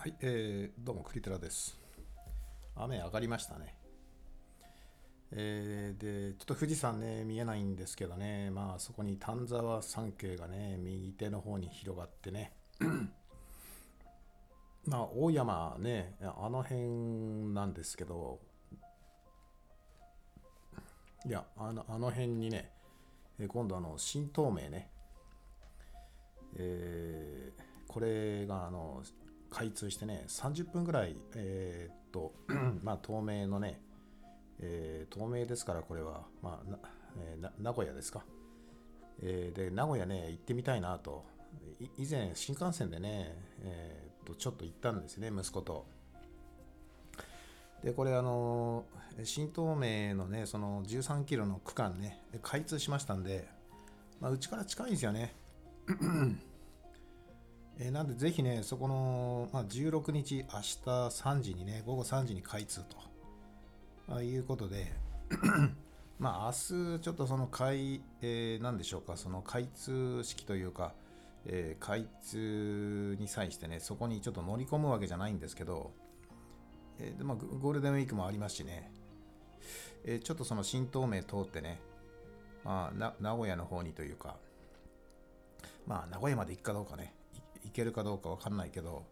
はい、えー、どうもクリテラです。雨上がりましたね。えー、で、ちょっと富士山ね、見えないんですけどね、まあそこに丹沢山系がね、右手の方に広がってね、まあ大山ね、あの辺なんですけど、いや、あのあの辺にね、今度あの新東名ね、えー、これがあの開通してね、30分ぐらい、えー、っと、まあ、透明のね、えー、透明ですから、これは、まあな、えー、名古屋ですか。えー、で、名古屋ね、行ってみたいなと。以前、新幹線でね、えー、っと、ちょっと行ったんですね、息子と。で、これ、あの、新東名のね、その13キロの区間ね、開通しましたんで、まあ、うちから近いんですよね。えー、なんでぜひね、そこの、まあ、16日、明日3時にね、午後3時に開通と、まあ、いうことで、まあ明日ちょっとその開、えー、なんでしょうか、その開通式というか、えー、開通に際してね、そこにちょっと乗り込むわけじゃないんですけど、えーでまあ、ゴールデンウィークもありますしね、えー、ちょっとその新東名通ってね、まあ、名古屋の方にというか、まあ、名古屋まで行くかどうかね、いけるかどうかわかんないけど、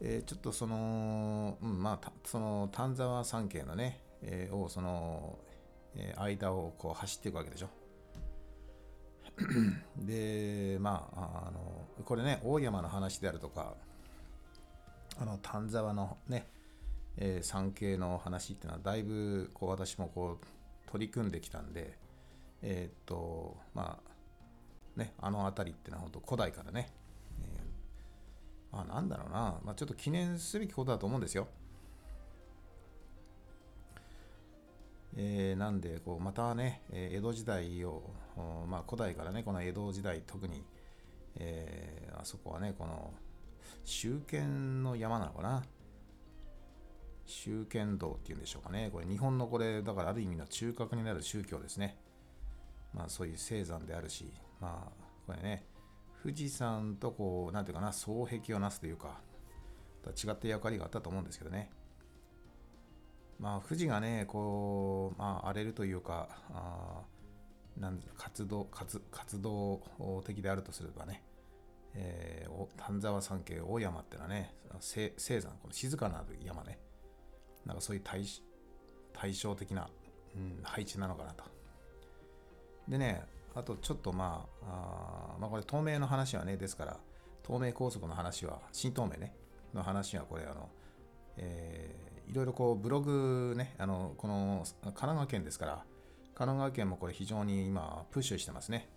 えー、ちょっとその、うん、まあ、その丹沢山系のね、えー、をその、えー、間をこう走っていくわけでしょ。で、まあ、あの、これね、大山の話であるとか、あの、丹沢のね、えー、山系の話っていうのは、だいぶ、こう、私もこう、取り組んできたんで、えー、っと、まあ、ね、あの辺りっていうのは本当古代からね、まあなんだろうな、まあ、ちょっと記念すべきことだと思うんですよ。えー、なんでこうまたね、え江戸時代を、まあ、古代からねこの江戸時代特に、えー、あそこはねこの宗剣の山なのかな。宗剣道っていうんでしょうかね。これ日本のこれだからある意味の中核になる宗教ですね。まあそういう聖山であるしまあこれね富士山とこう、なんていうかな、双璧をなすというか、違った役割があったと思うんですけどね。まあ、富士がね、こう、まあ、荒れるというか、あなん活動活、活動的であるとすればね、えー、丹沢山系大山ってのはね、青山、この静かな山ね、なんかそういう対対照的な、うん、配置なのかなと。でね、あとちょっとまあ、あまあこれ透明の話はね、ですから、東名高速の話は、新東名ね、の話はこれあの、えー、いろいろこうブログね、あの、この神奈川県ですから、神奈川県もこれ非常に今プッシュしてますね。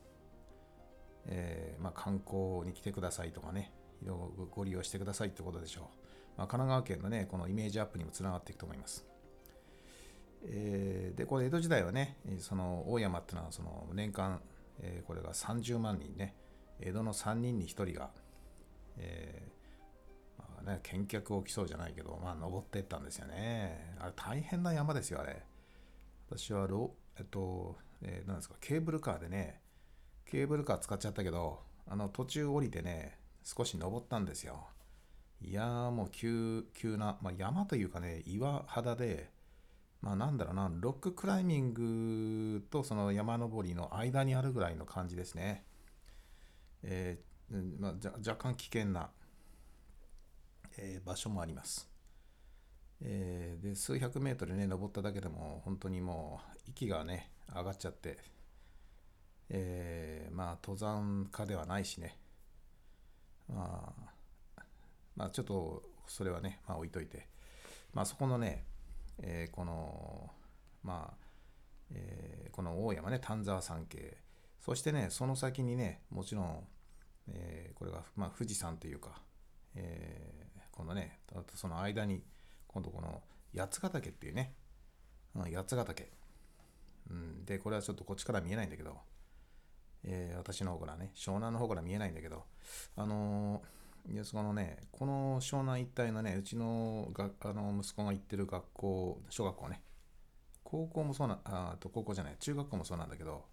えー、まあ、観光に来てくださいとかね、ご利用してくださいってことでしょう。まあ、神奈川県のね、このイメージアップにもつながっていくと思います。えー、で、これ江戸時代はね、その大山っていうのはその年間、えー、これが30万人ね、江戸の3人に1人が、えー、まあね、見客を競うじゃないけど、まあ、登っていったんですよね。あれ大変な山ですよ、あれ。私はロ、えっと、えー、なんですか、ケーブルカーでね、ケーブルカー使っちゃったけど、あの途中降りてね、少し登ったんですよ。いやーもう急、急な、まあ、山というかね、岩肌で、まあなんだろうな、ロッククライミングとその山登りの間にあるぐらいの感じですね。えー、まあ、若干危険な、えー、場所もあります。えー、で数百メートルね、登っただけでも本当にもう息がね、上がっちゃって、えー、まあ登山家ではないしね、まあ、まあちょっとそれはね、まあ置いといて、まあそこのね、えー、この、まあ、えー、この大山ね、丹沢山系。そしてね、その先にね、もちろん、えー、これが、まあ、富士山というか、えー、このね、あとその間に、今度この八ヶ岳っていうね、うん、八ヶ岳。うん、で、これはちょっとこっちから見えないんだけど、えー、私の方からね、湘南の方から見えないんだけど、あのー、いやそのね、この湘南一帯のね、うちのがあの息子が行ってる学校、小学校ね、高校もそうな、あと高校じゃない、中学校もそうなんだけど、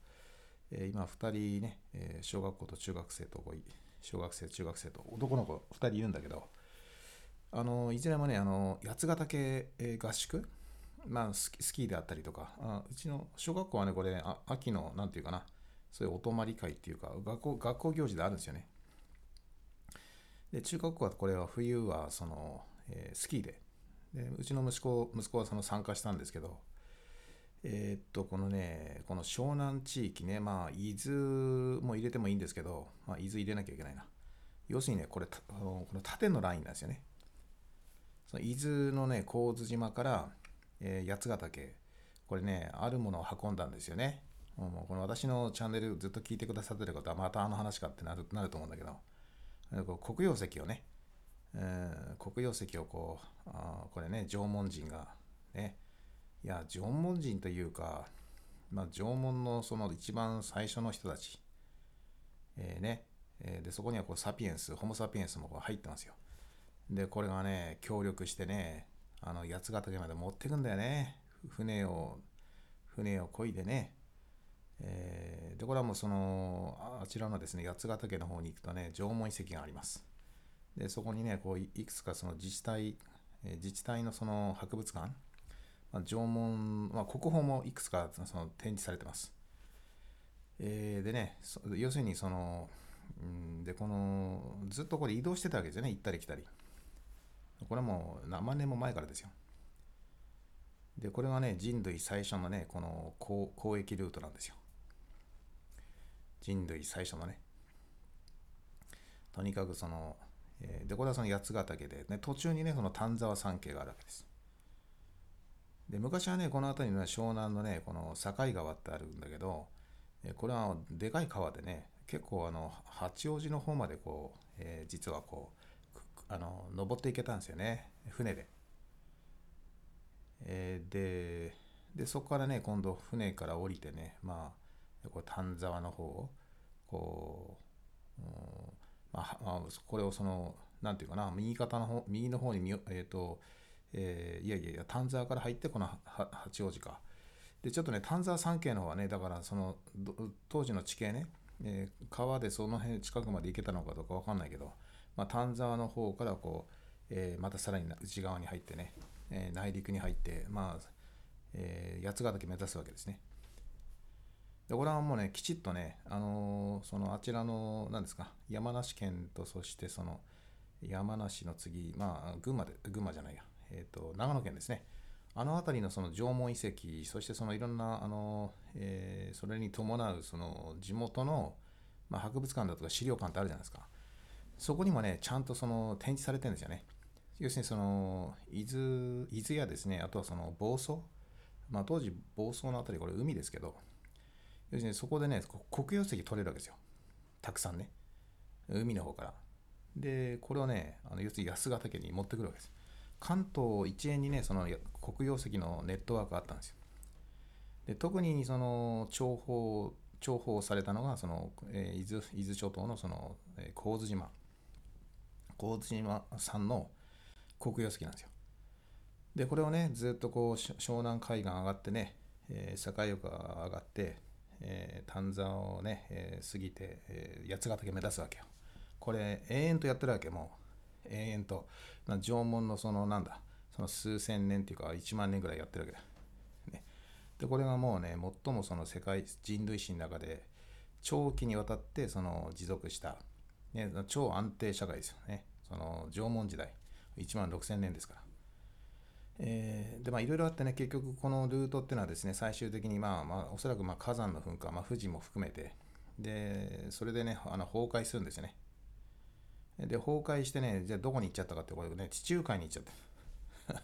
えー、今2人ね、えー、小学校と中学生と小学生、中学生と男の子2人いるんだけど、あのいずれもね、あの八ヶ岳、えー、合宿、まあスキ、スキーであったりとかあ、うちの小学校はね、これ、あ秋の、なんていうかな、そういうお泊まり会っていうか、学校学校行事であるんですよね。で、中学校はこれは冬はその、えー、スキーでで、うちの息子息子はその参加したんですけど、えー、っと、このね、この湘南地域ね、まあ、伊豆も入れてもいいんですけど、まあ、伊豆入れなきゃいけないな。要するにね、これ、あのこの縦のラインなんですよね。その伊豆のね、神津島から、えー、八ヶ岳、これね、あるものを運んだんですよね。もうこの私のチャンネルずっと聞いてくださってる方は、またあの話かってなるなると思うんだけど、黒曜石をね、えー、黒曜石をこう、あこれね、縄文人がね、いや、縄文人というか、まあ、縄文のその一番最初の人たち、えー、ね、えー、で、そこにはこうサピエンス、ホモ・サピエンスもこう入ってますよ。で、これがね、協力してね、あの、八ヶ岳まで持ってくんだよね。船を、船を漕いでね。えー、で、これはもうその、あちらのですね、八ヶ岳の方に行くとね、縄文遺跡があります。で、そこにね、こういくつかその自治体、自治体のその博物館、まあ、縄文、まあ、国宝もいくつかその展示されてます。えー、でね、要するにその、うん、で、この、ずっとこれ移動してたわけですよね、行ったり来たり。これはもう何万年も前からですよ。で、これがね、人類最初のね、この交易ルートなんですよ。人類最初のね。とにかくその、えー、で、これはその八ヶ岳で、ね、途中にね、その丹沢山系があるわけです。で、昔はね、この辺りの、湘南のね、この境川ってあるんだけど、これはでかい川でね、結構あの、八王子の方までこう、えー、実はこう、あの、登っていけたんですよね、船で。えー、で、で、そこからね、今度船から降りてね、まあ、こう丹沢の方を、こう、うん、まあ、まあ、これをその、なんていうかな、右肩の方、右の方にえっ、ー、と、えー、いやいやいや、丹沢から入ってこの八王子か。で、ちょっとね、丹沢山系の方はね、だからその、当時の地形ね、えー、川でその辺近くまで行けたのかどうかわかんないけど、まあ、丹沢の方からこう、えー、またさらに内側に入ってね、えー、内陸に入って、まあ、えー、八ヶ岳目指すわけですね。で、これはもうね、きちっとね、あのー、そのあちらの、何ですか、山梨県と、そしてその、山梨の次、まあ、群馬で、群馬じゃないや、えっ、ー、と、長野県ですね。あの辺りのその縄文遺跡、そしてそのいろんな、あの、え、それに伴うその地元の、まあ、博物館だとか資料館ってあるじゃないですか。そこにもね、ちゃんとその展示されてるんですよね。要するにその、伊豆、伊豆やですね、あとはその房総、まあ当時房総の辺り、これ海ですけど、要するにそこでね、黒曜石取れるわけですよ。たくさんね。海の方から。で、これをね、あの要するに安ヶ岳に持ってくるわけです。関東一円にね、その黒曜石のネットワークがあったんですよ。で特にその重宝、重宝されたのが、その、えー、伊豆伊豆諸島のその、えー、神津島。神津島産の黒曜石なんですよ。で、これをね、ずっとこう、湘南海岸上がってね、えー、境岡上がって、えー、丹沢をね、えー、過ぎて、えー、八ヶ岳目指すわけよ。これ、永遠とやってるわけ、もう。永遠と、縄文のそのなんだ、その数千年っていうか1万年ぐらいやってるわけだ。ね、で、これがもうね、最もその世界人類史の中で長期にわたってその持続した、ね、超安定社会ですよね。その縄文時代、1万6千年ですから。えー、でまあいろいろあってね結局このルートっていうのはですね最終的にまあまあおそらくまあ火山の噴火、まあ、富士も含めてでそれでねあの崩壊するんですよねで、崩壊してね、じゃあどこに行っちゃったかって、これね、地中海に行っちゃった。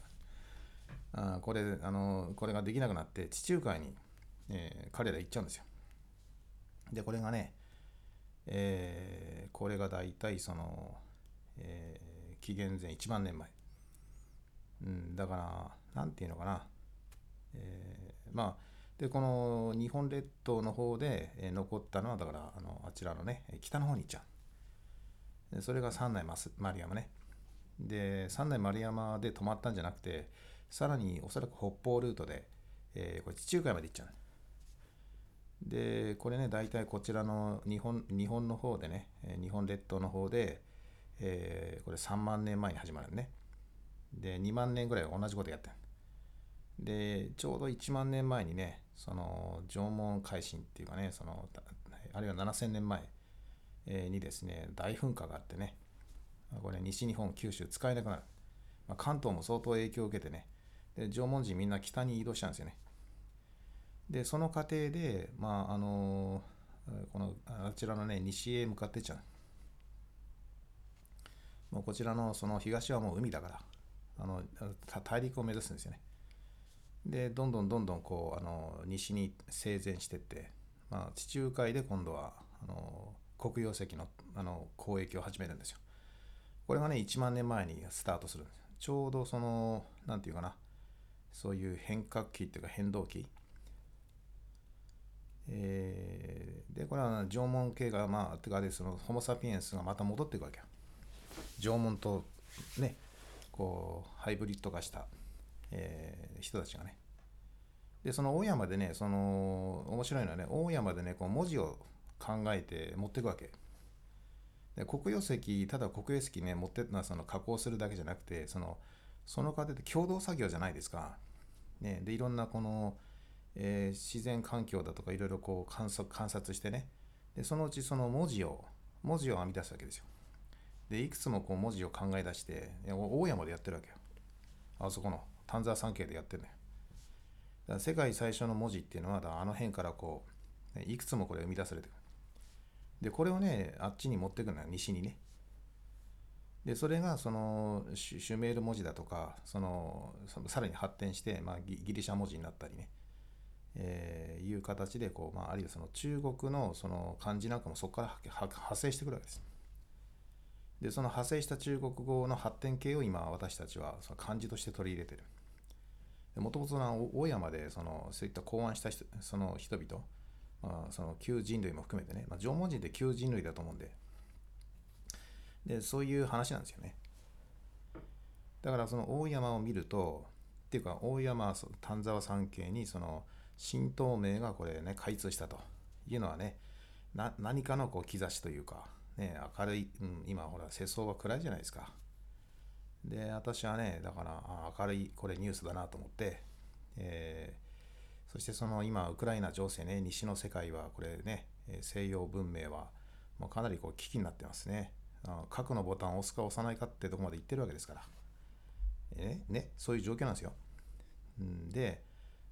あこれ、あの、これができなくなって、地中海に、えー、彼ら行っちゃうんですよ。で、これがね、えー、これが大体その、えー、紀元前1万年前。うん、だから、なんていうのかな。えー、まあ、でこの日本列島の方で、え残ったのはだからあのあちらのね北の方に行っちゃう。それが三内丸山ね。で三内丸山で止まったんじゃなくてさらにおそらく北方ルートで、えー、これ地中海まで行っちゃう。でこれね大体こちらの日本日本の方でね日本列島の方で、えー、これ3万年前に始まるね。で2万年ぐらい同じことやってるでちょうど1万年前にねその縄文海進っていうかねそのあるいは7000年前にですね大噴火があってねこれ西日本九州使えなくなる、まあ、関東も相当影響を受けてね。で縄文人みんな北に移動したんですよね。でその過程でまああのこのあちらのね西へ向かってっちゃう。もうこちらのその東はもう海だから。あの大陸を目指すんですよねでどんどんどんどんこうあの西に整然してって、まあ、地中海で今度はあの黒曜石のあの交易を始めるんですよ。これがね1万年前にスタートするんです。ちょうどその何て言うかなそういう変革期っていうか変動期。えー、でこれは縄文系がまあてかでそのホモ・サピエンスがまた戻っていくわけよ。縄文とねこうハイブリッド化したえー、人たちがね。で、その大山でね、その、面白いのはね、大山でね、こう文字を考えて持っていくわけ。で黒曜石、ただ黒曜石ね、持ってのはその加工するだけじゃなくて、その、その過程で共同作業じゃないですか。ね、で、いろんなこの、えー、自然環境だとかいろいろこう観測観察してねでそのうちその文字を文字を編み出すわけですよでいくつもこう文字を考え出して大山でやってるわけよあそこの丹沢山系でやってるのよ。だから世界最初の文字っていうのはあの辺からこういくつもこれ生み出されてる。でこれをねあっちに持ってくのよ西にね。でそれがそのシュメール文字だとかそのそのさらに発展して、まあ、ギリシャ文字になったりね、えー、いう形でこう、まあ、あるいはその中国のその漢字なんかもそこから派生してくるわけです。でその派生した中国語の発展系を今私たちはその漢字として取り入れてる。もともと大山でそのそういった考案した人その人々、まあ、その旧人類も含めてね、まあ、縄文人って旧人類だと思うんででそういう話なんですよねだからその大山を見るとっていうか大山丹沢山系にその新東名がこれね開通したというのはね何かのこう兆しというか、ね、明るい、うん、今ほら世相は暗いじゃないですかで、私はね、だから、明るい、これニュースだなと思って、えー、そしてその今、ウクライナ情勢ね、西の世界は、これね、西洋文明は、もうかなりこう危機になってますね。核のボタンを押すか押さないかってとこまで言ってるわけですから。えー、ね、そういう状況なんですよ。で、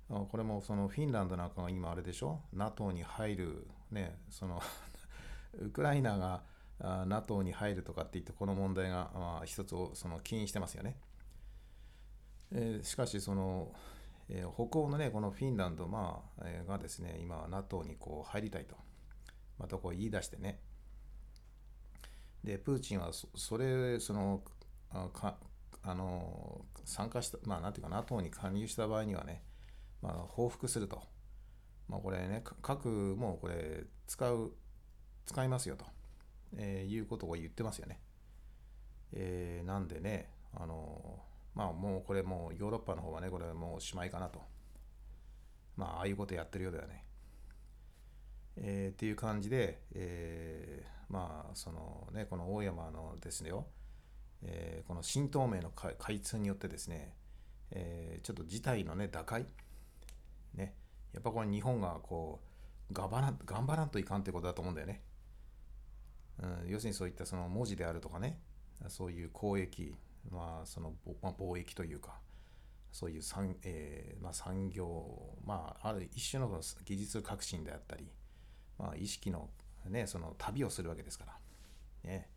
これもそのフィンランドなんかが今あれでしょ ?NATO に入る、ね、その ウクライナが NATO に入るとかって言ってこの問題が、まあ、一つをその起因してますよね。えー、しかしその、えー、北欧のねこのフィンランド、まあえー、がですね今 NATO にこう入りたいとまたこう言い出してねでプーチンはそれそのあかあの参加したまあなんていうか NATO に加入した場合にはね、まあ、報復すると、まあ、これね核もこれ使う使いますよと。えー、いうことを言ってますよね。えー、なんでね、あのまあもうこれもうヨーロッパの方はね、これはもうおしまいかなと。まあああいうことやってるようだよね。えー、っていう感じで、えー、まあそのね、この大山のですねよ、えー、この新東名の開通によってですね、えー、ちょっと事態のね、打開、ね、やっぱこれ日本がこう、頑張らん頑張らんといかんってことだと思うんだよね。うん、要するにそういったその文字であるとかねそういう交易、まあそのまあ、貿易というかそういう産,、えーまあ、産業、まあ、ある一種の技術革新であったり、まあ、意識の,、ね、その旅をするわけですから、ね。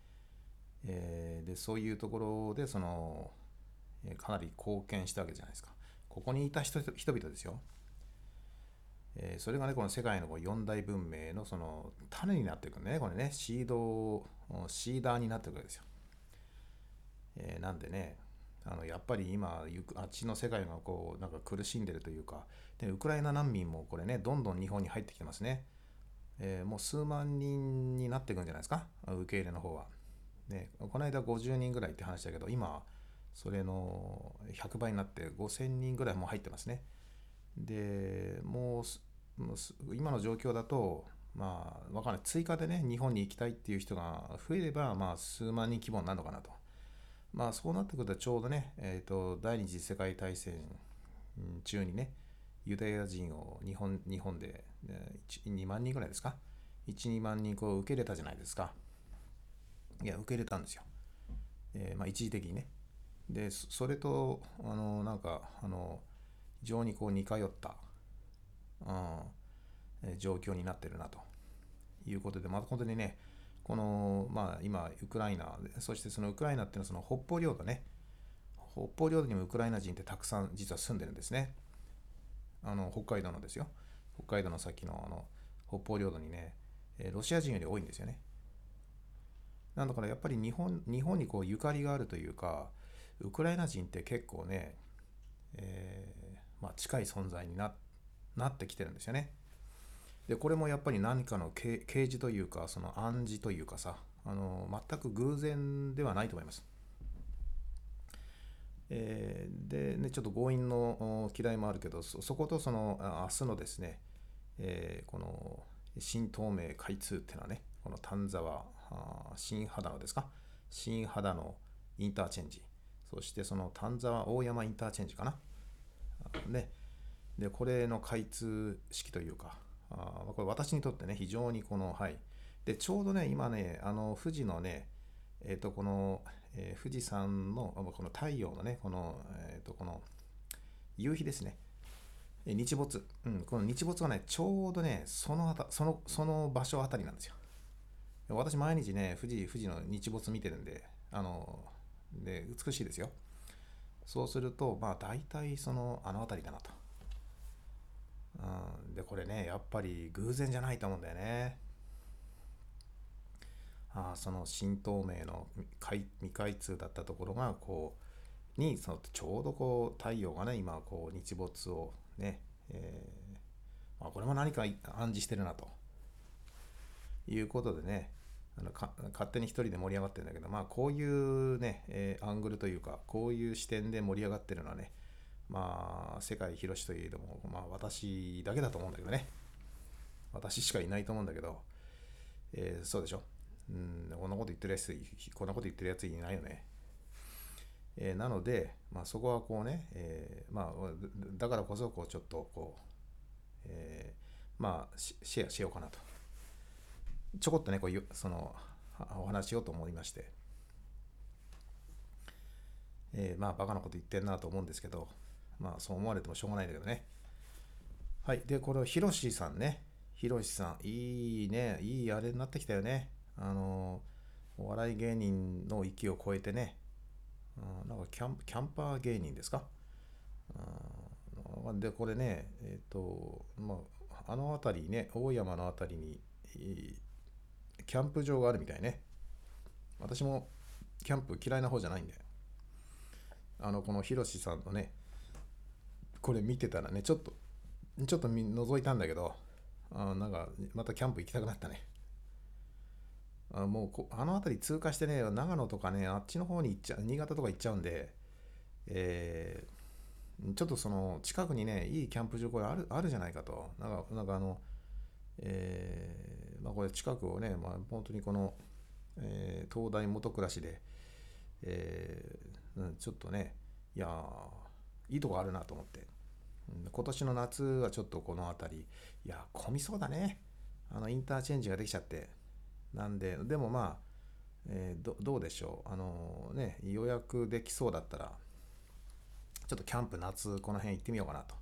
えー、でそういうところでその、え、かなり貢献したわけじゃないですか。ここにいた人人々ですよ。えー、それがね、この世界の四大文明のその種になっていくんでね、これね、シード、シーダーになっていくわけですよ。えー、なんでね、あのやっぱり今あっちの世界がこうなんか苦しんでるというかでウクライナ難民もこれねどんどん日本に入ってきてますね、えー、もう数万人になっていくんじゃないですか？受け入れの方は、ね、この間50人ぐらいって話だけど今それの100倍になって5000人ぐらいも入ってますね。でもう今の状況だとまあ、わかんない。追加でね、日本に行きたいっていう人が増えれば、まあ、数万人規模になるのかなと。まあ、そうなってくると、ちょうどね、えっ、ー、と、第二次世界大戦中にね、ユダヤ人を日本日本で、2万人ぐらいですか ?1、2万人こう受け入れたじゃないですか。いや、受け入れたんですよ。えー、まあ、一時的にね。で、それと、あの、なんか、あの、非常にこう似通った、うん、状況になってるなということで、また本当にね、この、まあ、今、ウクライナ、そしてそのウクライナっていうのはその北方領土ね、北方領土にもウクライナ人ってたくさん実は住んでるんですね。あの北海道のですよ。北海道の先のあの北方領土にね、ロシア人より多いんですよね。なんだからやっぱり日本日本にこうゆかりがあるというか、ウクライナ人って結構ね、えー、まあ、近い存在になってなってきてるんですよね。でこれもやっぱり何かの啓示というかその暗示というかさあの全く偶然ではないと思います。えー、でねちょっと強引の嫌いもあるけどそことその明日のですね、えー、この新東名開通っていうのはねこの丹沢新秦野ですか？新秦野インターチェンジそしてその丹沢大山インターチェンジかな？ねでこれの開通式というかあこれ私にとってね、非常にこの、はい。で、ちょうどね、今ね、あの、富士のね、えっ、ー、と、この、えー、富士山の、この太陽のね、この、えっ、ー、と、この、夕日ですね。日没。うん、この日没はね、ちょうどね、そのあた、その、その場所あたりなんですよ。私、毎日ね、富士、富士の日没見てるんで、あの、で、美しいですよ。そうすると、まあ、大体その、あの辺りだなと。うん、でこれねやっぱり偶然じゃないと思うんだよね。あその新東名の未開通だったところがこうにそのちょうどこう太陽がね今こう日没をね、えー、まあ、これも何か暗示してるなということでねあの勝手に一人で盛り上がってるんだけどまあこういうね、えー、アングルというかこういう視点で盛り上がってるのはねまあ、世界広しといえども、まあ、私だけだと思うんだけどね。私しかいないと思うんだけど、えー、そうでしょ。うん、こんなこと言ってるやつ、こんなこと言ってるやついないよね。えー、なので、まあ、そこはこうね、えー、まあ、だからこそ、こう、ちょっと、こう、えー、まあ、シェアしようかなと。ちょこっとね、こうその、お話しようと思いまして、えー、まあ、バカなこと言ってんなと思うんですけど、まあそう思われてもしょうがないんだけどね。はい。で、これをひろしさんね。ひろしさん。いいね。いいあれになってきたよね。あの、お笑い芸人の域を超えてね。うん、なんかキャンキャンパー芸人ですか？うん、で、これね、えっ、ー、と、まあ、あの辺りね、大山の辺りに、キャンプ場があるみたいね。私もキャンプ嫌いな方じゃないんで。あの、このひろしさんのね、これ見てたらね、ちょっと、ちょっと覗いたんだけど、あなんか、またキャンプ行きたくなったね。あもうこ、あの辺り通過してね、長野とかね、あっちの方に行っちゃう、新潟とか行っちゃうんで、えー、ちょっとその、近くにね、いいキャンプ場これあるあるじゃないかと。なんか、なんかあの、えー、まあこれ近くをね、まあ本当にこの、えー、東大元暮らしで、えー、うん、ちょっとね、いやいいとこあるなと思って。今年の夏はちょっとこの辺り、いや、混みそうだね。あの、インターチェンジができちゃって。なんで、でもまあ、えー、どどうでしょう。あのね、予約できそうだったら、ちょっとキャンプ夏、この辺行ってみようかなと。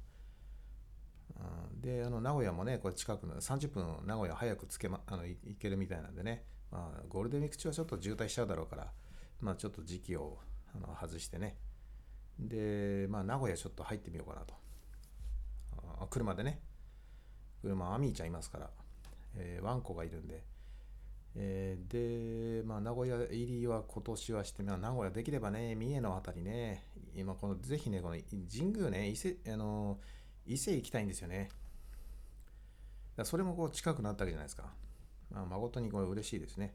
うん、で、あの、名古屋もね、これ近くの30分名古屋早くつけま、あの、行けるみたいなんでね、まあ、ゴールデンウィーク中はちょっと渋滞しちゃうだろうから、まあ、ちょっと時期をあの外してね、で、まあ、名古屋ちょっと入ってみようかなと。車でね。車、アミーちゃんいますから、えー、ワンコがいるんで、えー、で、まあ、名古屋入りは今年はして、まあ、名古屋できればね、三重のあたりね、今この、ぜひね、この神宮ね、伊勢、あの、伊勢行きたいんですよね。だそれもこう近くなったわけじゃないですか。まあ、誠にこれ嬉しいですね。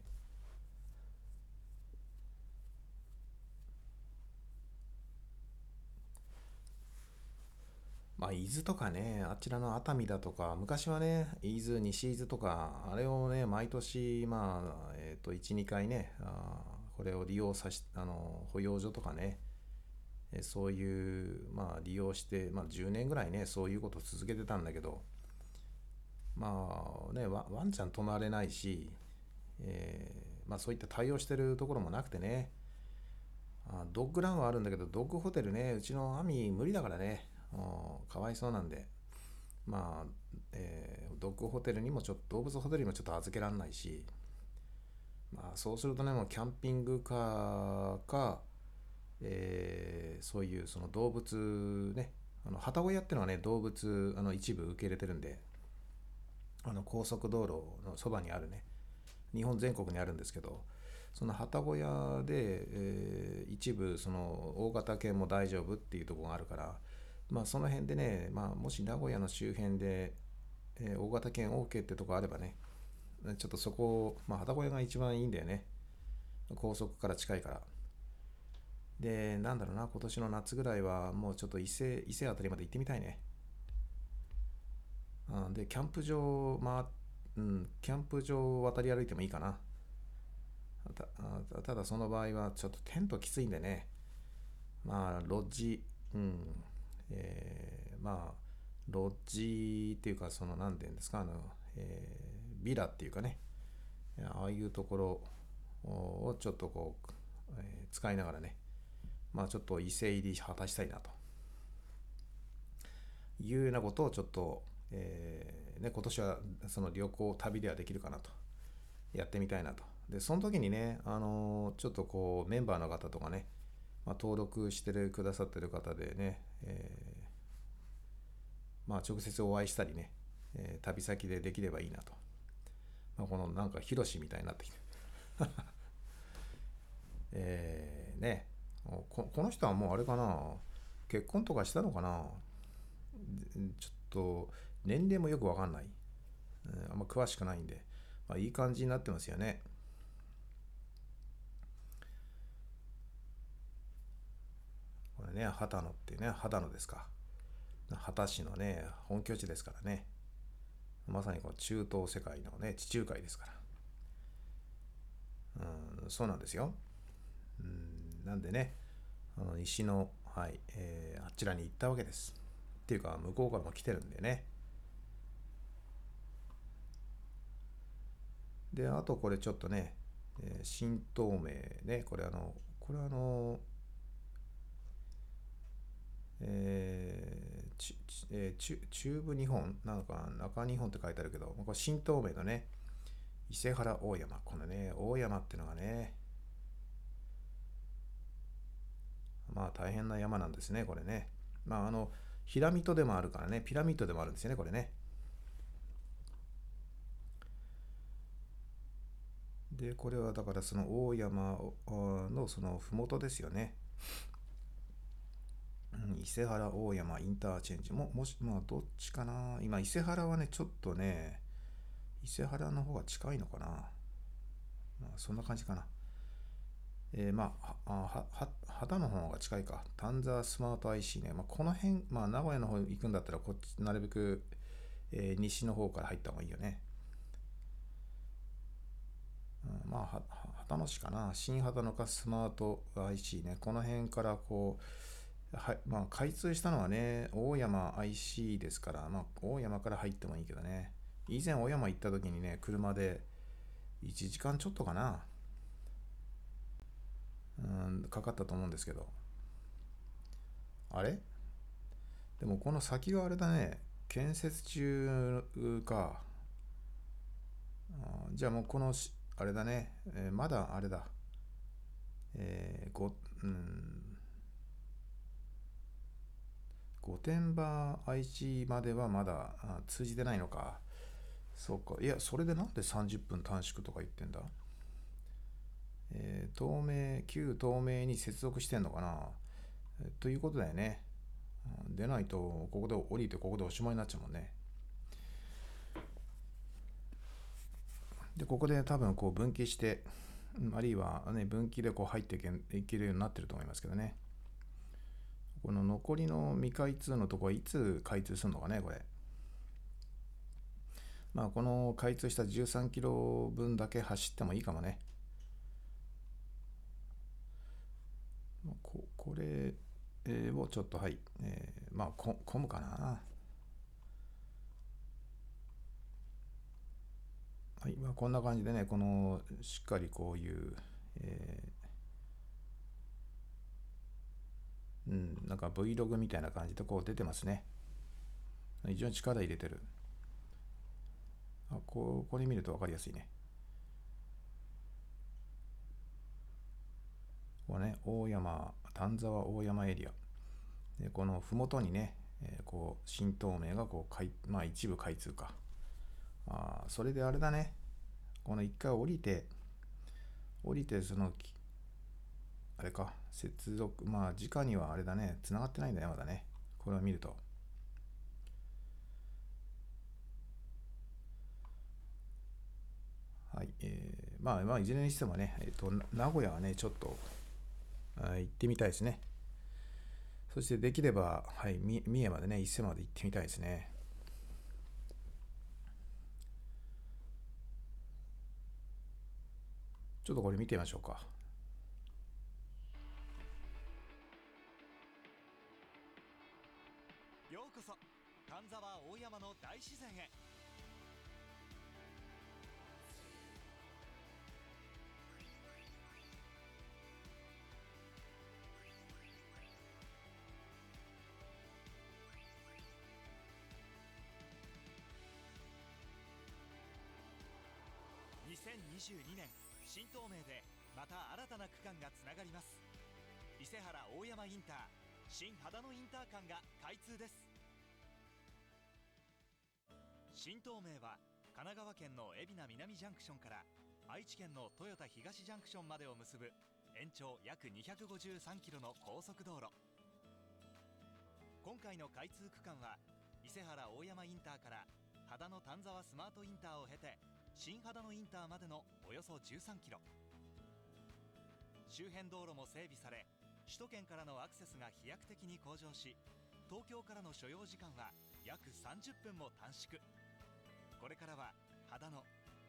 まあ、伊豆とかね、あちらの熱海だとか、昔はね、伊豆、西伊豆とか、あれをね、毎年、まあ、えっ、ー、と、1、2回ね、あこれを利用さし、あの、保養所とかね、えそういう、まあ、利用して、まあ、10年ぐらいね、そういうことを続けてたんだけど、まあね、ワンちゃん泊まれないし、えー、まあ、そういった対応してるところもなくてね、あドッグランはあるんだけど、ドッグホテルね、うちのアミ無理だからね、かわいそうなんで、まあ、えー、ドッグホテルにもちょっと、動物ホテルにもちょっと預けられないし、まあ、そうするとね、もうキャンピングカーか、えー、そういうその動物ね、あの旗小屋っていうのはね、動物あの一部受け入れてるんで、あの高速道路のそばにあるね、日本全国にあるんですけど、その旗小屋で、えー、一部その大型犬も大丈夫っていうところがあるから、まあその辺でね、まあもし名古屋の周辺で、えー、大型犬 OK ってとこあればね、ちょっとそこを、まあ旗小屋が一番いいんだよね。高速から近いから。で、なんだろうな、今年の夏ぐらいはもうちょっと伊勢、伊勢あたりまで行ってみたいね。うん、で、キャンプ場、まあ、うん、キャンプ場を渡り歩いてもいいかな。たただその場合はちょっとテントきついんでね。まあ、ロッジ、うん、えー、まあロッジっていうかその何て言うんですかあの、えー、ビラっていうかねああいうところをちょっとこう、えー、使いながらねまあちょっと伊勢入り果たしたいなと。いうようなことをちょっと、えーね、今年はその旅行旅ではできるかなと。やってみたいなと。でその時にねあのー、ちょっとこうメンバーの方とかねまあ、登録してるくださってる方でね、えー、まあ、直接お会いしたりね、えー、旅先でできればいいなと。まあ、このなんかヒロシみたいになってきて。えー、ねこ、この人はもうあれかな、結婚とかしたのかなちょっと年齢もよくわかんない。あんま詳しくないんで、まあ、いい感じになってますよね。ね、秦野ってね、秦野ですか。秦市のね、本拠地ですからね。まさにこの中東世界のね、地中海ですから。うん、そうなんですよ。うん、なんでね、あの西の、はい、えー、あちらに行ったわけです。っていうか、向こうからも来てるんでね。で、あとこれちょっとね、えー、新東名ね、これあの、これあの、えーえー、中部日本なんか中日本って書いてあるけど、これ新東名のね、伊勢原大山。このね、大山っていうのがね、まあ大変な山なんですね、これね。まああの、ピラミッドでもあるからね、ピラミッドでもあるんですよね、これね。で、これはだからその大山のその麓ですよね。伊勢原大山インターチェンジも、もし、まあ、どっちかな。今、伊勢原はね、ちょっとね、伊勢原の方が近いのかな。まあ、そんな感じかな。えー、まあ、は、は、旗の方が近いか。丹沢スマート IC ね。まあ、この辺、まあ、名古屋の方行くんだったら、こっち、なるべく、えー、西の方から入った方がいいよね。うん、まあ、は旗の市かな。新旗のかスマート IC ね。この辺からこう、はいまあ、開通したのはね、大山 IC ですから、まあ、大山から入ってもいいけどね、以前大山行った時にね、車で1時間ちょっとかな、うん、かかったと思うんですけど、あれ？でもこの先はあれだね、建設中か。あじゃあもうこの、あれだね、えー、まだあれだ。えー、ご、うん、御殿場愛知まではまだ通じてないのか。そうか。いやそれでなんで30分短縮とか言ってんだ？えー、透明旧透明に接続してんのかな、えー、ということだよね。出ないとここで降りてここでおしまいになっちゃうもんね。でここで多分こう分岐してあるいはね分岐でこう入っていけるようになってると思いますけどね。この残りの未開通のとこはいつ開通するのかねこれ。まあこの開通した13キロ分だけ走ってもいいかもね。ここれをちょっとはい、えー、まあこ混むかな。はい。まあ、こんな感じでねこのしっかりこういう、えー、うんなんか Vlog みたいな感じでこう出てますね。非常に力入れてる。あここれ見ると分かりやすいね。ここね大山丹沢大山エリア。でこの麓にね、えー、こう新東名がこうかい、まあ、一部開通か。あそれであれだね。この一回降りて降りてそのあれか。接続。まあ直にはあれだね。繋がってないんだよまだね。これを見ると。はいえー、まあまあいずれにしてもね、えーと、名古屋はねちょっとあ行ってみたいですね。そしてできれば、はい、三重までね、伊勢まで行ってみたいですね。ちょっとこれ見てみましょうか。大自然へ。2022年新東名でまた新たな区間がつながります。伊勢原大山インター新秦野インター間が開通です。新東名は神奈川県の海老名南ジャンクションから愛知県の豊田東ジャンクションまでを結ぶ延長約253キロの高速道路。今回の開通区間は伊勢原大山インターから秦野丹沢スマートインターを経て新秦野インターまでのおよそ13キロ。周辺道路も整備され首都圏からのアクセスが飛躍的に向上し東京からの所要時間は約30分も短縮。これからは秦野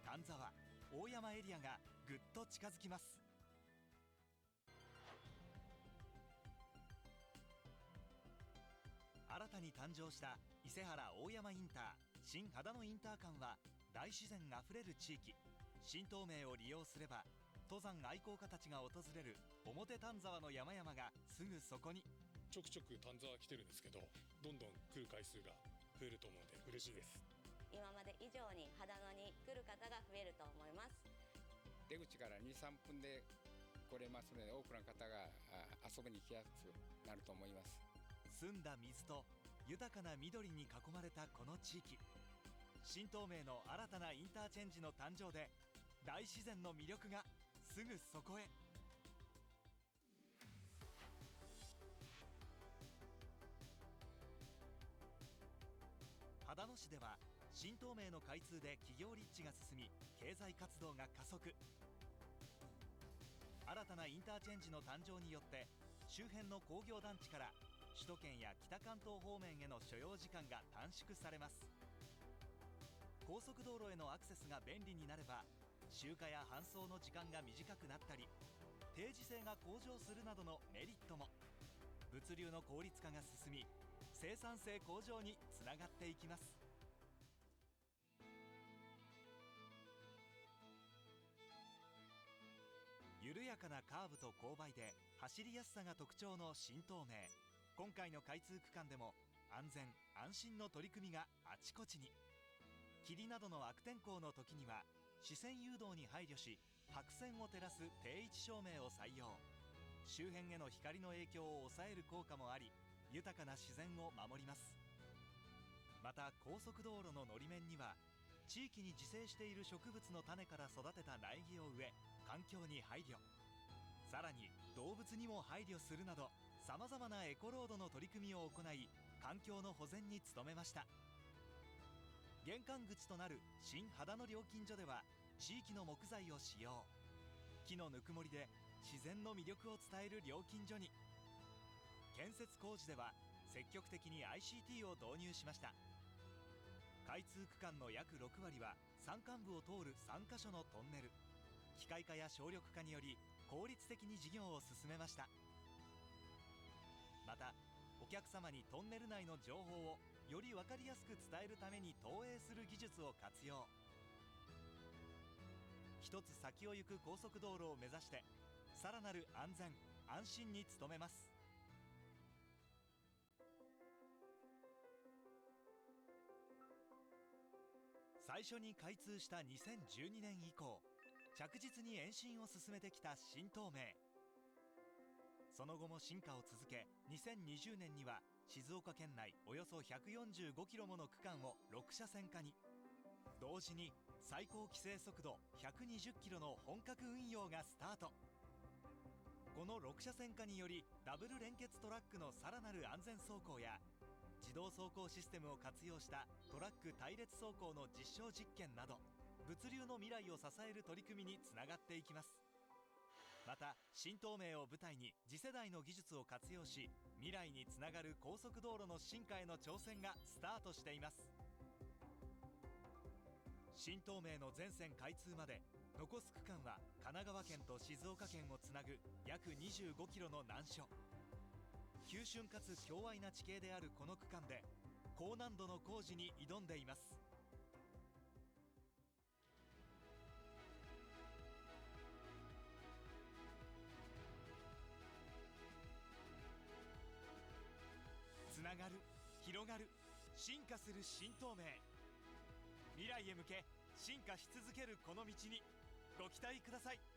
丹沢大山エリアがぐっと近づきます。新たに誕生した伊勢原大山インター新秦野インター間は大自然あふれる地域。新東名を利用すれば登山愛好家たちが訪れる表丹沢の山々がすぐそこに。ちょくちょく丹沢来てるんですけどどんどん来る回数が増えると思うので嬉しいです。今まで以上に秦野に来る方が増えると思います。出口から23分で来れますので多くの方が遊びに来やすくなると思います。澄んだ水と豊かな緑に囲まれたこの地域。新東名の新たなインターチェンジの誕生で大自然の魅力がすぐそこへ。秦野市では新東名の開通で企業立地が進み経済活動が加速。新たなインターチェンジの誕生によって周辺の工業団地から首都圏や北関東方面への所要時間が短縮されます。高速道路へのアクセスが便利になれば集荷や搬送の時間が短くなったり定時性が向上するなどのメリットも。物流の効率化が進み生産性向上につながっていきます。緩やかなカーブと勾配で走りやすさが特徴の新東名。今回の開通区間でも安全安心の取り組みがあちこちに。霧などの悪天候の時には視線誘導に配慮し白線を照らす定位置照明を採用。周辺への光の影響を抑える効果もあり豊かな自然を守ります。また高速道路ののり面には地域に自生している植物の種から育てた苗木を植え環境に配慮。さらに動物にも配慮するなどさまざまなエコロードの取り組みを行い環境の保全に努めました。玄関口となる新秦野料金所では地域の木材を使用。木のぬくもりで自然の魅力を伝える料金所に。建設工事では積極的に ICT を導入しました。開通区間の約6割は山間部を通る3カ所のトンネル。機械化や省力化により効率的に事業を進めました。またお客様にトンネル内の情報をより分かりやすく伝えるために投影する技術を活用。一つ先を行く高速道路を目指してさらなる安全安心に努めます。最初に開通した2012年以降着実に延伸を進めてきた新東名。その後も進化を続け2020年には静岡県内およそ145キロもの区間を6車線化に。同時に最高規制速度120キロの本格運用がスタート。この6車線化によりダブル連結トラックのさらなる安全走行や自動走行システムを活用したトラック隊列走行の実証実験など物流の未来を支える取り組みにつながっていきます。また新東名を舞台に次世代の技術を活用し未来につながる高速道路の進化への挑戦がスタートしています。新東名の全線開通まで残す区間は神奈川県と静岡県をつなぐ約25キロの難所。急峻かつ凶愛な地形であるこの区間で高難度の工事に挑んでいます。広がる進化する新透明。未来へ向け進化し続けるこの道にご期待ください。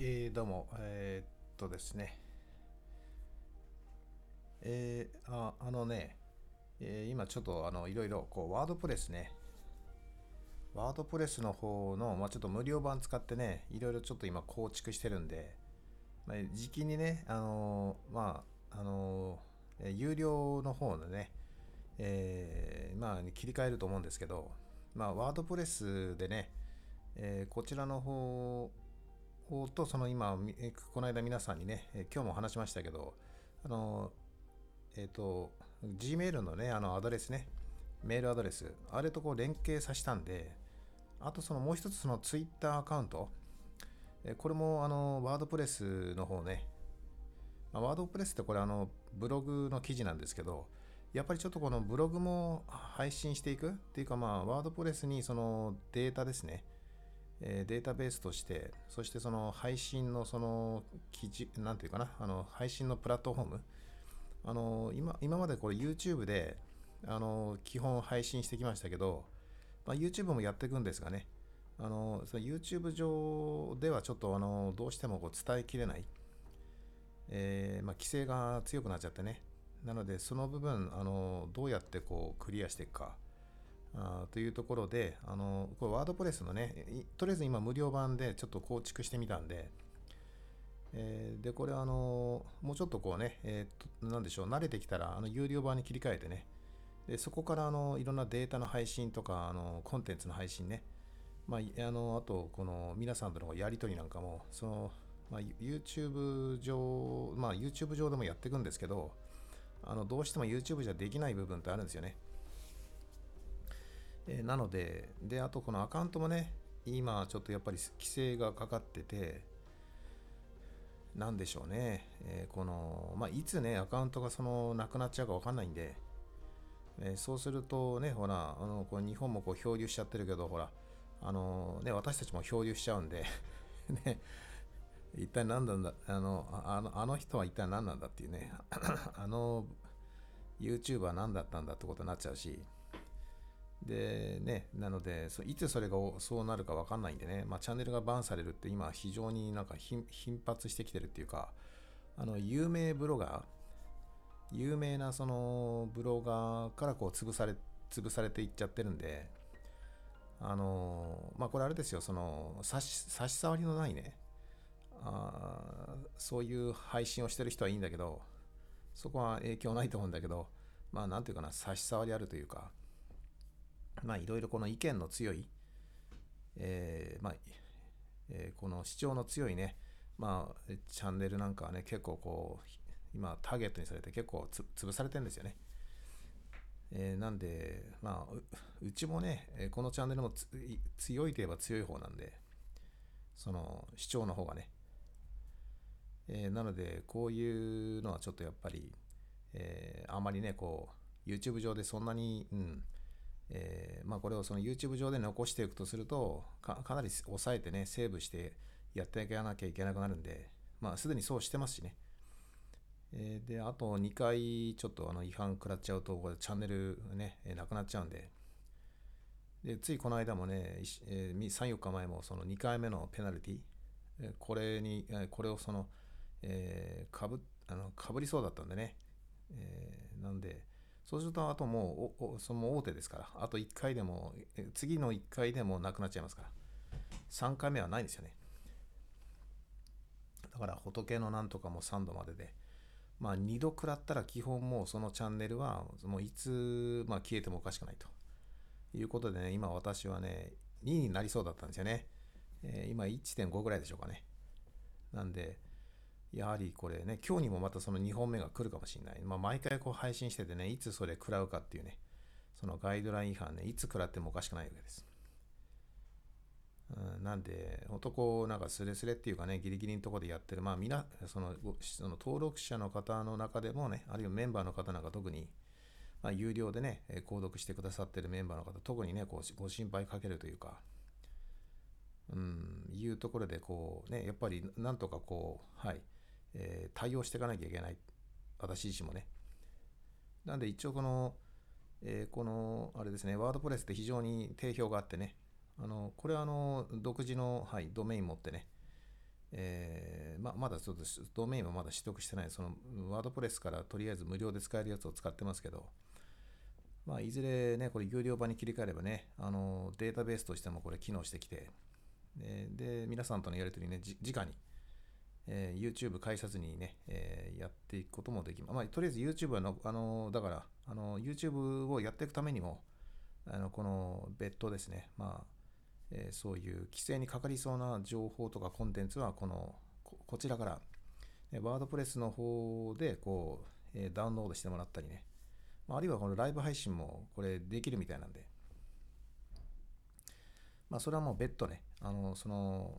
えー、どうも、えー、っとですね、えー、ああのね、えー、今ちょっとあのいろいろこうワードプレスね、ワードプレスの方の、まあ、ちょっと無料版使ってね、いろいろちょっと今構築してるんで、まあ、時期にね、あの、まあ、あのー、有料の方のね、え、まあ、切り替えると思うんですけど、まあ、ワードプレスでね、え、こちらの方と、その今、この間皆さんにね、今日も話しましたけど、あの、えっ、ー、と、Gmail のね、あのアドレスね、メールアドレス、あれとこう連携させたんで、あとそのもう一つその Twitter アカウント、これもあのワードプレスの方ね、ワードプレスってこれあのブログの記事なんですけど、やっぱりちょっとこのブログも配信していくっていうかまあワードプレスにそのデータですね、えデータベースとして、そしてその配信のその記事、なんていうかな、あの配信のプラットフォーム、あの今今までこれ YouTube であの基本配信してきましたけど、まあ、YouTube もやっていくんですがね、あのその YouTube 上ではちょっとあのどうしてもこう伝えきれない、えー、まあ、規制が強くなっちゃってね、なのでその部分あのどうやってこうクリアしていくか。あというところで、あの、これワードプレスのね、とりあえず今無料版でちょっと構築してみたんで、えー、で、これあの、もうちょっとこうね、えー、と、なんでしょう、慣れてきたら、あの、有料版に切り替えてね、で、そこからあの、いろんなデータの配信とか、あの、コンテンツの配信ね、まあ、あの、あと、この、皆さんとのやりとりなんかも、その、まあ、YouTube 上、まあ、YouTube 上でもやっていくんですけど、あの、どうしても YouTube じゃできない部分ってあるんですよね。えー、なので、で、あとこのアカウントもね、今ちょっとやっぱり規制がかかってて、なんでしょうね、えー、この、まあ、いつね、アカウントがそのなくなっちゃうかわかんないんで、えー、そうするとね、ほら、あのこう日本もこう漂流しちゃってるけど、ほら、あのね、私たちも漂流しちゃうんで ね、一体何なんだ、あの、あのあの人は一体何なんだっていうね、あの YouTuber 何だったんだってことになっちゃうし、でね、なので、いつそれがそうなるか分かんないんでね、まあ、チャンネルがバンされるって今非常になんか頻発してきてるっていうか、あの、有名ブロガー、有名なそのブロガーからこう潰され、潰されていっちゃってるんで、あの、まあ、これあれですよ、その差し、差し障りのないね、あそういう配信をしてる人はいいんだけど、そこは影響ないと思うんだけど、まあ、なんていうかな、差し障りあるというか、まあいろいろこの意見の強い、えー、まあ、えー、この主張の強いね、まあチャンネルなんかはね、結構こう、今ターゲットにされて結構つ潰されてるんですよね。えー、なんで、まあう、うちもね、このチャンネルも強いといえば強い方なんで、その主張の方がね。えー、なので、こういうのはちょっとやっぱり、えー、あまりね、こう、YouTube 上でそんなに、うん、えー、まあ、これをその YouTube 上で残していくとするとかなり抑えてねセーブしてやっていかなきゃいけなくなるんでまあすでにそうしてますしね、えー、であと2回ちょっとあの違反食らっちゃうとこれチャンネルねえなくなっちゃうんで。でついこの間もね、えー、34日前もその2回目のペナルティこれにこれをその、えー、かぶあのかぶりそうだったんでね、えー、なんでそうすると、あともう、その大手ですから、あと1回でも、次の1回でもなくなっちゃいますから、3回目はないんですよね。だから、仏のなんとかも3度までで、まあ、2度食らったら基本もうそのチャンネルは、もういつ、まあ、消えてもおかしくないということでね、今私はね、2になりそうだったんですよね。えー、今1.5ぐらいでしょうかね。なんで、やはりこれね、今日にもまたその2本目が来るかもしれない。まあ、毎回こう配信しててね、いつそれ食らうかっていうね、そのガイドライン違反ね、いつ食らってもおかしくないわけです。うん、なんで、男なんかスレスレっていうかね、ギリギリのところでやってる、まあみ、そのその登録者の方の中でもね、あるいはメンバーの方なんか特に、まあ、有料でね、購読してくださってるメンバーの方、特にね、こうご心配かけるというか、うん、いうところで、こうね、やっぱりなんとかこう、はい、えー、対応していかなきゃいけない。私自身もね。なんで一応この、えー、この、あれですね、ワードプレスって非常に定評があってね、あの、これはあの、独自の、はい、ドメイン持ってね、えーままだちょっとドメインはまだ取得してない、そのワードプレスからとりあえず無料で使えるやつを使ってますけど、まあ、いずれね、これ有料版に切り替えればね、あのデータベースとしてもこれ機能してきて、で、で皆さんとのやり取りね、じ直に、えー YouTube 介さずにね、えーやっていくこともできます。まあ、とりあえず YouTube はの、あのだから、あの YouTube をやっていくためにも、あのこの別途ですね、まあ、えーそういう規制にかかりそうな情報とかコンテンツは、この、ここちらから、えーワードプレスの方で、こう、えーダウンロードしてもらったりね、まああるいはこのライブ配信もこれできるみたいなんで、まあそれはもう別途ね、あの、その、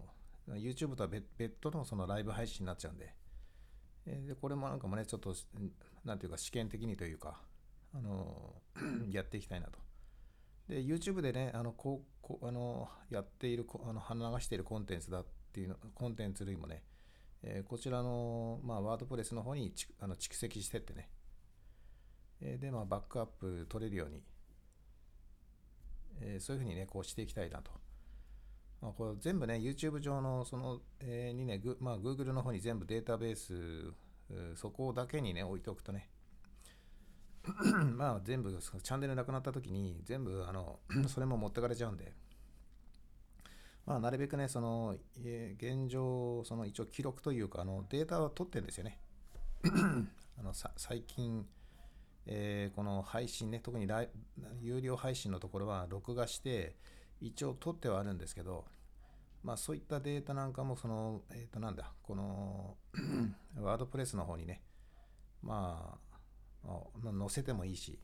YouTube とは別途のそのライブ配信になっちゃうんで、えーで、これもなんかもね、ちょっと、なんていうか試験的にというか、あの、やっていきたいなと。で、YouTube でね、あの、こう、こうあの、やっている、あの、鼻流しているコンテンツだっていうの、コンテンツ類もね、えーこちらの、まあ、ワードプレスの方にあの蓄積してってね、えーで、まあ、バックアップ取れるように、えーそういうふうにね、こうしていきたいなと。まあ、これ全部ね、YouTube 上のその、えーにね、グまあ、Google の方に全部データベース、そこだけにね、置いておくとね、まあ全部チャンネルなくなった時に全部あの それも持ってかれちゃうんで、まあなるべくね、その、えー現状、その一応記録というか、あのデータは取ってるんですよね。あのさ最近、えーこの配信ね、特にライ有料配信のところは録画して、一応取ってはあるんですけど、まあそういったデータなんかも、その、えっ、となんだ、この ワードプレスの方にね、まあ、まあ載せてもいいし、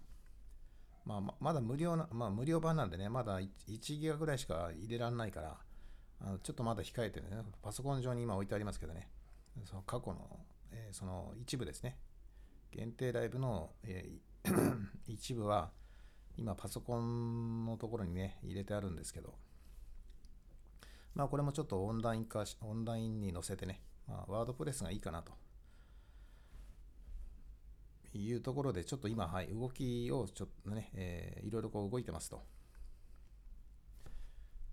まあ、まだ無料な、まあ無料版なんでね、まだ1 1ギガぐらいしか入れられないから、あのちょっとまだ控えてね、パソコン上に今置いてありますけどね、その過去の、えーその一部ですね、限定ライブの、えー 一部は、今パソコンのところにね、入れてあるんですけど、まあこれもちょっとオンライン化し、オンラインに載せてね、まあワードプレスがいいかなと。いうところで、ちょっと今、はい、動きをちょっとね、えーいろいろこう動いてますと。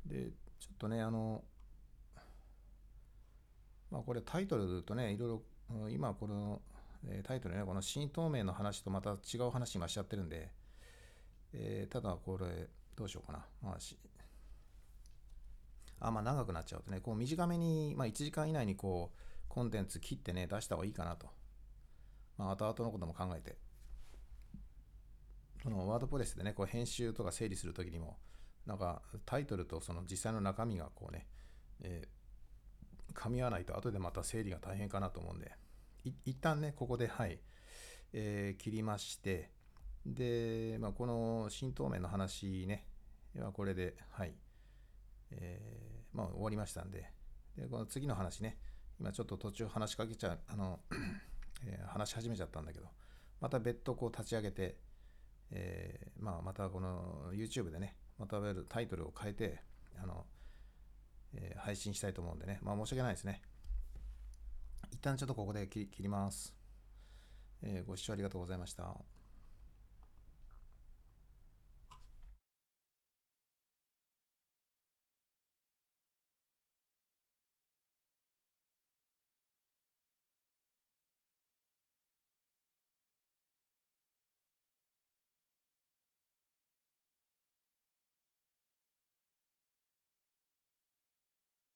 で、ちょっとね、あの、まあこれタイトルとね、いろいろ、今この、えータイトルね、この新透明の話とまた違う話今しちゃってるんで、えーただこれ、どうしようかな。まあし、あ、まあ長くなっちゃうとね、こう短めに、まあ1時間以内にこう、コンテンツ切ってね、出した方がいいかなと。まあ後々のことも考えて。このワードプレスでね、こう編集とか整理するときにも、なんかタイトルとその実際の中身がこうね、えー噛み合わないと後でまた整理が大変かなと思うんで、い一旦ね、ここで、はい、えー切りまして、で、まあ、この新透明の話ね、はこれで、はい、えーまあ、終わりましたんで、で、この次の話ね、今ちょっと途中話しかけちゃう、あの、えー話し始めちゃったんだけど、また別途こう立ち上げて、えーまあ、またこの YouTube でね、またタイトルを変えて、あの、えー配信したいと思うんでね、まあ申し訳ないですね。一旦ちょっとここで切り切ります。えーご視聴ありがとうございました。